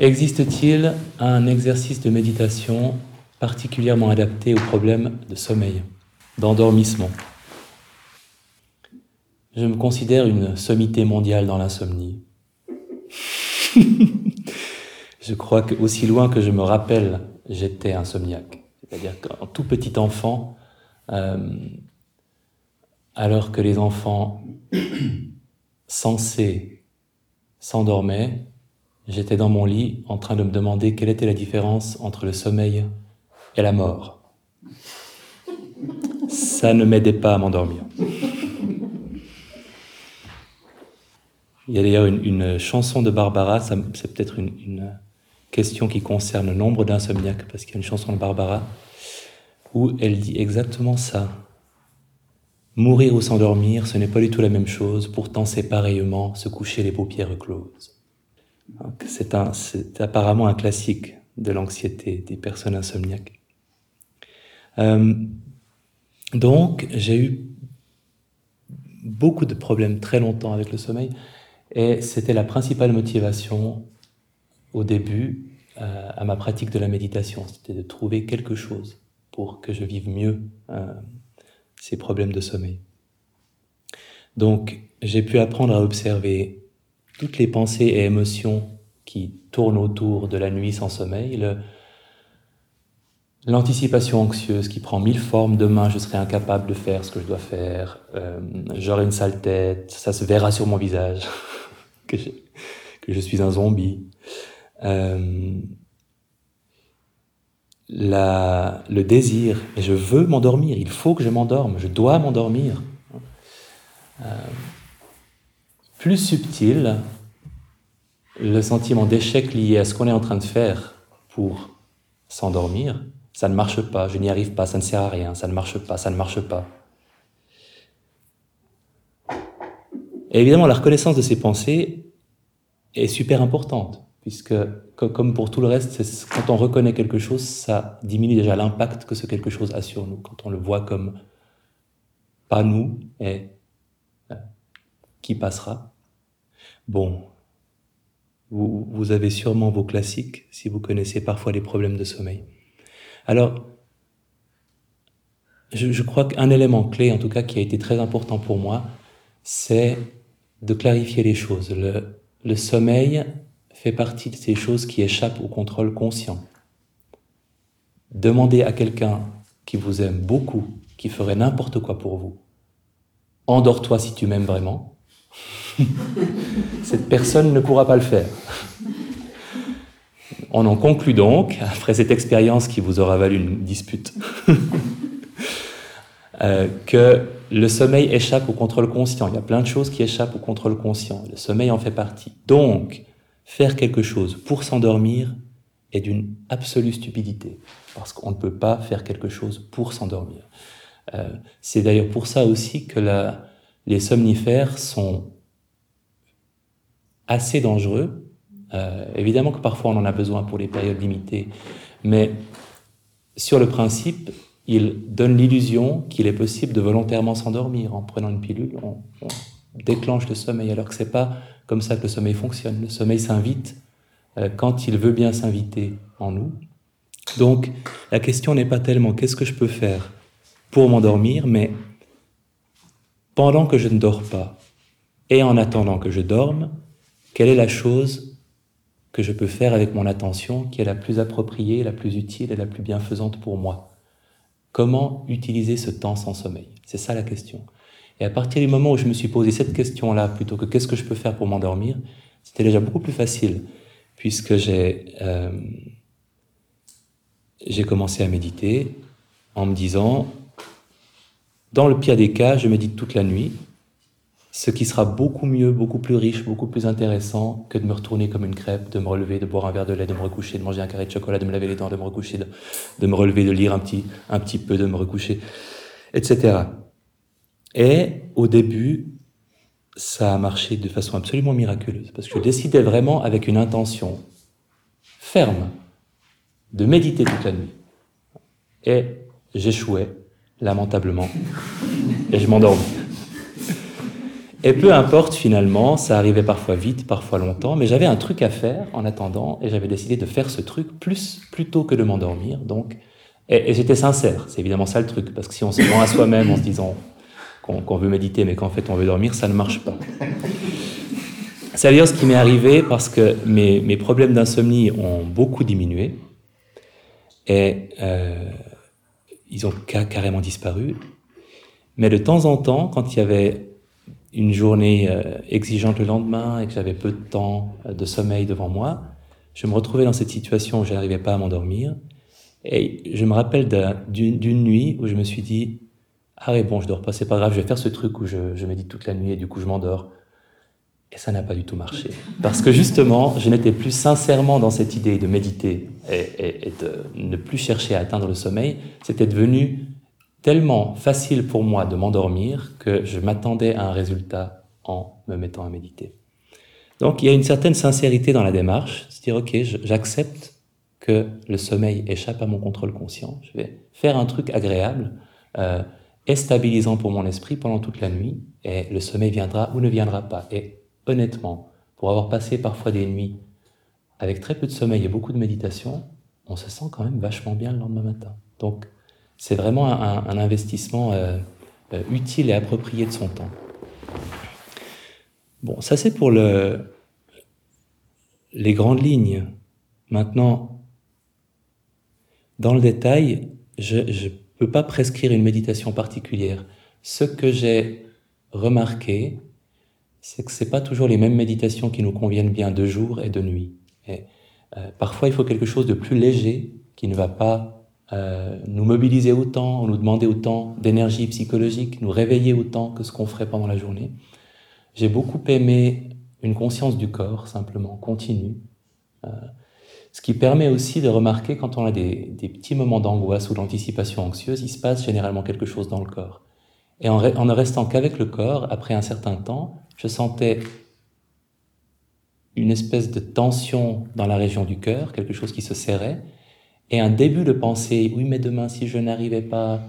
Existe-t-il un exercice de méditation particulièrement adapté aux problèmes de sommeil, d'endormissement? Je me considère une sommité mondiale dans l'insomnie. je crois que aussi loin que je me rappelle, j'étais insomniaque. C'est-à-dire qu'en tout petit enfant, euh, alors que les enfants censés s'endormaient, j'étais dans mon lit en train de me demander quelle était la différence entre le sommeil et la mort. Ça ne m'aidait pas à m'endormir. Il y a d'ailleurs une, chanson de Barbara, c'est peut-être une, question qui concerne le nombre d'insomniaques, parce qu'il y a une chanson de Barbara où elle dit exactement ça. Mourir ou s'endormir, ce n'est pas du tout la même chose, pourtant c'est pareillement se coucher les paupières closes. C'est apparemment un classique de l'anxiété des personnes insomniaques. Euh, donc, j'ai eu beaucoup de problèmes très longtemps avec le sommeil, et c'était la principale motivation au début euh, à ma pratique de la méditation, c'était de trouver quelque chose pour que je vive mieux euh, ces problèmes de sommeil. Donc, j'ai pu apprendre à observer toutes les pensées et émotions qui tournent autour de la nuit sans sommeil, l'anticipation anxieuse qui prend mille formes, demain je serai incapable de faire ce que je dois faire, euh, j'aurai une sale tête, ça se verra sur mon visage, que, je, suis un zombie. Euh, le désir, et je veux m'endormir, il faut que je m'endorme, je dois m'endormir. Euh, plus subtil, le sentiment d'échec lié à ce qu'on est en train de faire pour s'endormir, ça ne marche pas, je n'y arrive pas, ça ne sert à rien, ça ne marche pas, ça ne marche pas. Et évidemment, la reconnaissance de ces pensées est super importante puisque comme pour tout le reste, quand on reconnaît quelque chose, ça diminue déjà l'impact que ce quelque chose a sur nous, quand on le voit comme pas nous et euh, qui passera. Bon, vous, avez sûrement vos classiques si vous connaissez parfois les problèmes de sommeil. Alors, je, je crois qu'un élément clé, en tout cas, qui a été très important pour moi, c'est de clarifier les choses. Le, le sommeil fait partie de ces choses qui échappent au contrôle conscient. Demandez à quelqu'un qui vous aime beaucoup, qui ferait n'importe quoi pour vous, endors-toi si tu m'aimes vraiment. cette personne ne pourra pas le faire. On en conclut donc, après cette expérience qui vous aura valu une dispute, euh, que le sommeil échappe au contrôle conscient. Il y a plein de choses qui échappent au contrôle conscient. Le sommeil en fait partie. Donc, faire quelque chose pour s'endormir est d'une absolue stupidité, parce qu'on ne peut pas faire quelque chose pour s'endormir. Euh, c'est d'ailleurs pour ça aussi que les somnifères sont assez dangereux. Euh, évidemment que parfois on en a besoin pour les périodes limitées, mais sur le principe, ils donnent l'illusion qu'il est possible de volontairement s'endormir en prenant une pilule. On, on déclenche le sommeil, alors que c'est pas comme ça que le sommeil fonctionne. Le sommeil s'invite euh, quand il veut bien s'inviter en nous. Donc la question n'est pas tellement qu'est-ce que je peux faire pour m'endormir, mais pendant que je ne dors pas et en attendant que je dorme, quelle est la chose que je peux faire avec mon attention qui est la plus appropriée, la plus utile et la plus bienfaisante pour moi? Comment utiliser ce temps sans sommeil? C'est ça la question. Et à partir du moment où je me suis posé cette question-là, plutôt que qu'est-ce que je peux faire pour m'endormir, c'était déjà beaucoup plus facile, puisque j'ai euh, commencé à méditer en me disant, dans le pire des cas, je médite toute la nuit, ce qui sera beaucoup mieux, beaucoup plus riche, beaucoup plus intéressant que de me retourner comme une crêpe, de me relever, de boire un verre de lait, de me recoucher, de manger un carré de chocolat, de me laver les dents, de me recoucher, de, de me relever, de lire un petit, un petit peu, de me recoucher, etc. Et au début, ça a marché de façon absolument miraculeuse, parce que je décidais vraiment avec une intention ferme de méditer toute la nuit. Et j'échouais lamentablement, et je m'endormais. Et peu importe finalement, ça arrivait parfois vite, parfois longtemps, mais j'avais un truc à faire en attendant et j'avais décidé de faire ce truc plus plutôt que de m'endormir. Donc, et, j'étais sincère, c'est évidemment ça le truc, parce que si on se ment à soi-même en se disant qu'on veut méditer mais qu'en fait on veut dormir, ça ne marche pas. C'est d'ailleurs ce qui m'est arrivé parce que mes, mes problèmes d'insomnie ont beaucoup diminué et euh, ils ont carrément disparu. Mais de temps en temps, quand il y avait une journée euh, exigeante le lendemain et que j'avais peu de temps euh, de sommeil devant moi, je me retrouvais dans cette situation où je n'arrivais pas à m'endormir. Et je me rappelle d'une nuit où je me suis dit, ah bon, je dors pas, c'est pas grave, je vais faire ce truc où je, je médite toute la nuit et du coup je m'endors. Et ça n'a pas du tout marché. Parce que justement, je n'étais plus sincèrement dans cette idée de méditer et, et de ne plus chercher à atteindre le sommeil. C'était devenu tellement facile pour moi de m'endormir que je m'attendais à un résultat en me mettant à méditer. Donc il y a une certaine sincérité dans la démarche, se dire ok, j'accepte que le sommeil échappe à mon contrôle conscient, je vais faire un truc agréable euh, et stabilisant pour mon esprit pendant toute la nuit, et le sommeil viendra ou ne viendra pas. Et honnêtement, pour avoir passé parfois des nuits avec très peu de sommeil et beaucoup de méditation, on se sent quand même vachement bien le lendemain matin. Donc c'est vraiment un, investissement euh, euh, utile et approprié de son temps. Bon, ça c'est pour le, les grandes lignes. Maintenant, dans le détail, je ne peux pas prescrire une méditation particulière. Ce que j'ai remarqué, c'est que ce pas toujours les mêmes méditations qui nous conviennent bien de jour et de nuit. Et, euh, parfois, il faut quelque chose de plus léger qui ne va pas euh, nous mobiliser autant, nous demander autant d'énergie psychologique, nous réveiller autant que ce qu'on ferait pendant la journée. J'ai beaucoup aimé une conscience du corps, simplement, continue. Euh, ce qui permet aussi de remarquer quand on a des, petits moments d'angoisse ou d'anticipation anxieuse, il se passe généralement quelque chose dans le corps. Et en, en ne restant qu'avec le corps, après un certain temps, je sentais une espèce de tension dans la région du cœur, quelque chose qui se serrait, et un début de pensée, oui, mais demain, si je n'arrivais pas,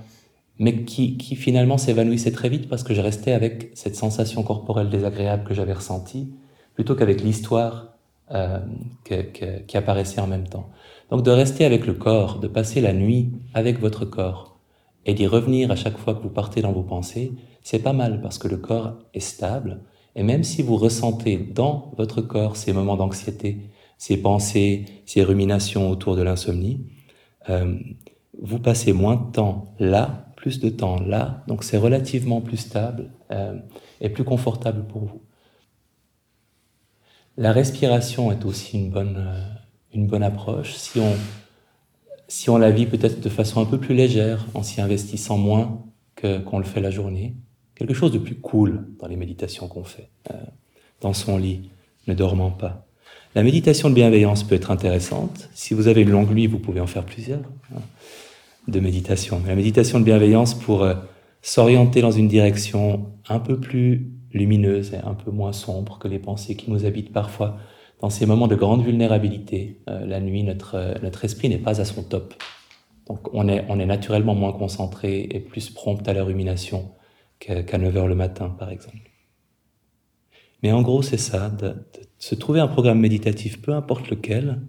mais qui, qui finalement s'évanouissait très vite parce que je restais avec cette sensation corporelle désagréable que j'avais ressentie, plutôt qu'avec l'histoire euh, qui apparaissait en même temps. Donc de rester avec le corps, de passer la nuit avec votre corps, et d'y revenir à chaque fois que vous partez dans vos pensées, c'est pas mal parce que le corps est stable, et même si vous ressentez dans votre corps ces moments d'anxiété, ces pensées, ces ruminations autour de l'insomnie, euh, vous passez moins de temps là, plus de temps là, donc c'est relativement plus stable euh, et plus confortable pour vous. La respiration est aussi une bonne, euh, une bonne approche. Si on, si on la vit peut-être de façon un peu plus légère, en s'y investissant moins que qu'on le fait la journée, quelque chose de plus cool dans les méditations qu'on fait, dans son lit, ne dormant pas. La méditation de bienveillance peut être intéressante. Si vous avez une longue nuit, vous pouvez en faire plusieurs hein, de méditation. la méditation de bienveillance pour euh, s'orienter dans une direction un peu plus lumineuse et un peu moins sombre que les pensées qui nous habitent parfois dans ces moments de grande vulnérabilité. Euh, la nuit, notre, euh, notre esprit n'est pas à son top. Donc on est, on est naturellement moins concentré et plus prompt à la rumination qu'à 9 heures le matin, par exemple. Mais en gros, c'est ça, de, se trouver un programme méditatif, peu importe lequel,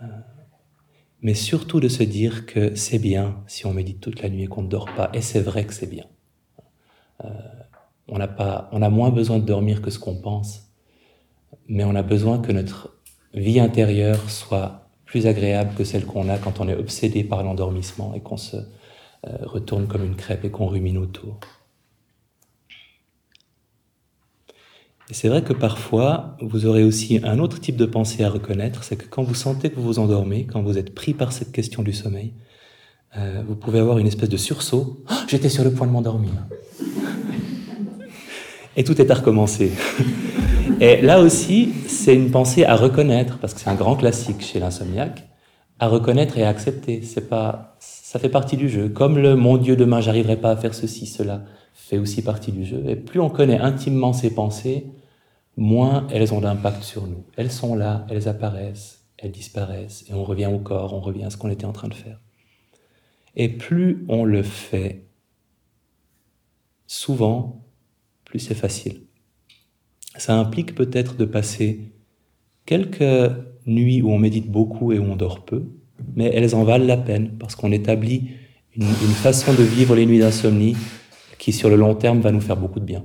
euh, mais surtout de se dire que c'est bien si on médite toute la nuit et qu'on ne dort pas. Et c'est vrai que c'est bien. Euh, on, a pas, on a moins besoin de dormir que ce qu'on pense, mais on a besoin que notre vie intérieure soit plus agréable que celle qu'on a quand on est obsédé par l'endormissement et qu'on se euh, retourne comme une crêpe et qu'on rumine autour. Et c'est vrai que parfois, vous aurez aussi un autre type de pensée à reconnaître, c'est que quand vous sentez que vous vous endormez, quand vous êtes pris par cette question du sommeil, euh, vous pouvez avoir une espèce de sursaut. Oh, J'étais sur le point de m'endormir. Et tout est à recommencer. Et là aussi, c'est une pensée à reconnaître, parce que c'est un grand classique chez l'insomniaque, à reconnaître et à accepter. C'est pas, ça fait partie du jeu. Comme le mon Dieu, demain, j'arriverai pas à faire ceci, cela, fait aussi partie du jeu. Et plus on connaît intimement ces pensées, moins elles ont d'impact sur nous. Elles sont là, elles apparaissent, elles disparaissent, et on revient au corps, on revient à ce qu'on était en train de faire. Et plus on le fait, souvent, plus c'est facile. Ça implique peut-être de passer quelques nuits où on médite beaucoup et où on dort peu, mais elles en valent la peine parce qu'on établit une, une façon de vivre les nuits d'insomnie qui sur le long terme va nous faire beaucoup de bien.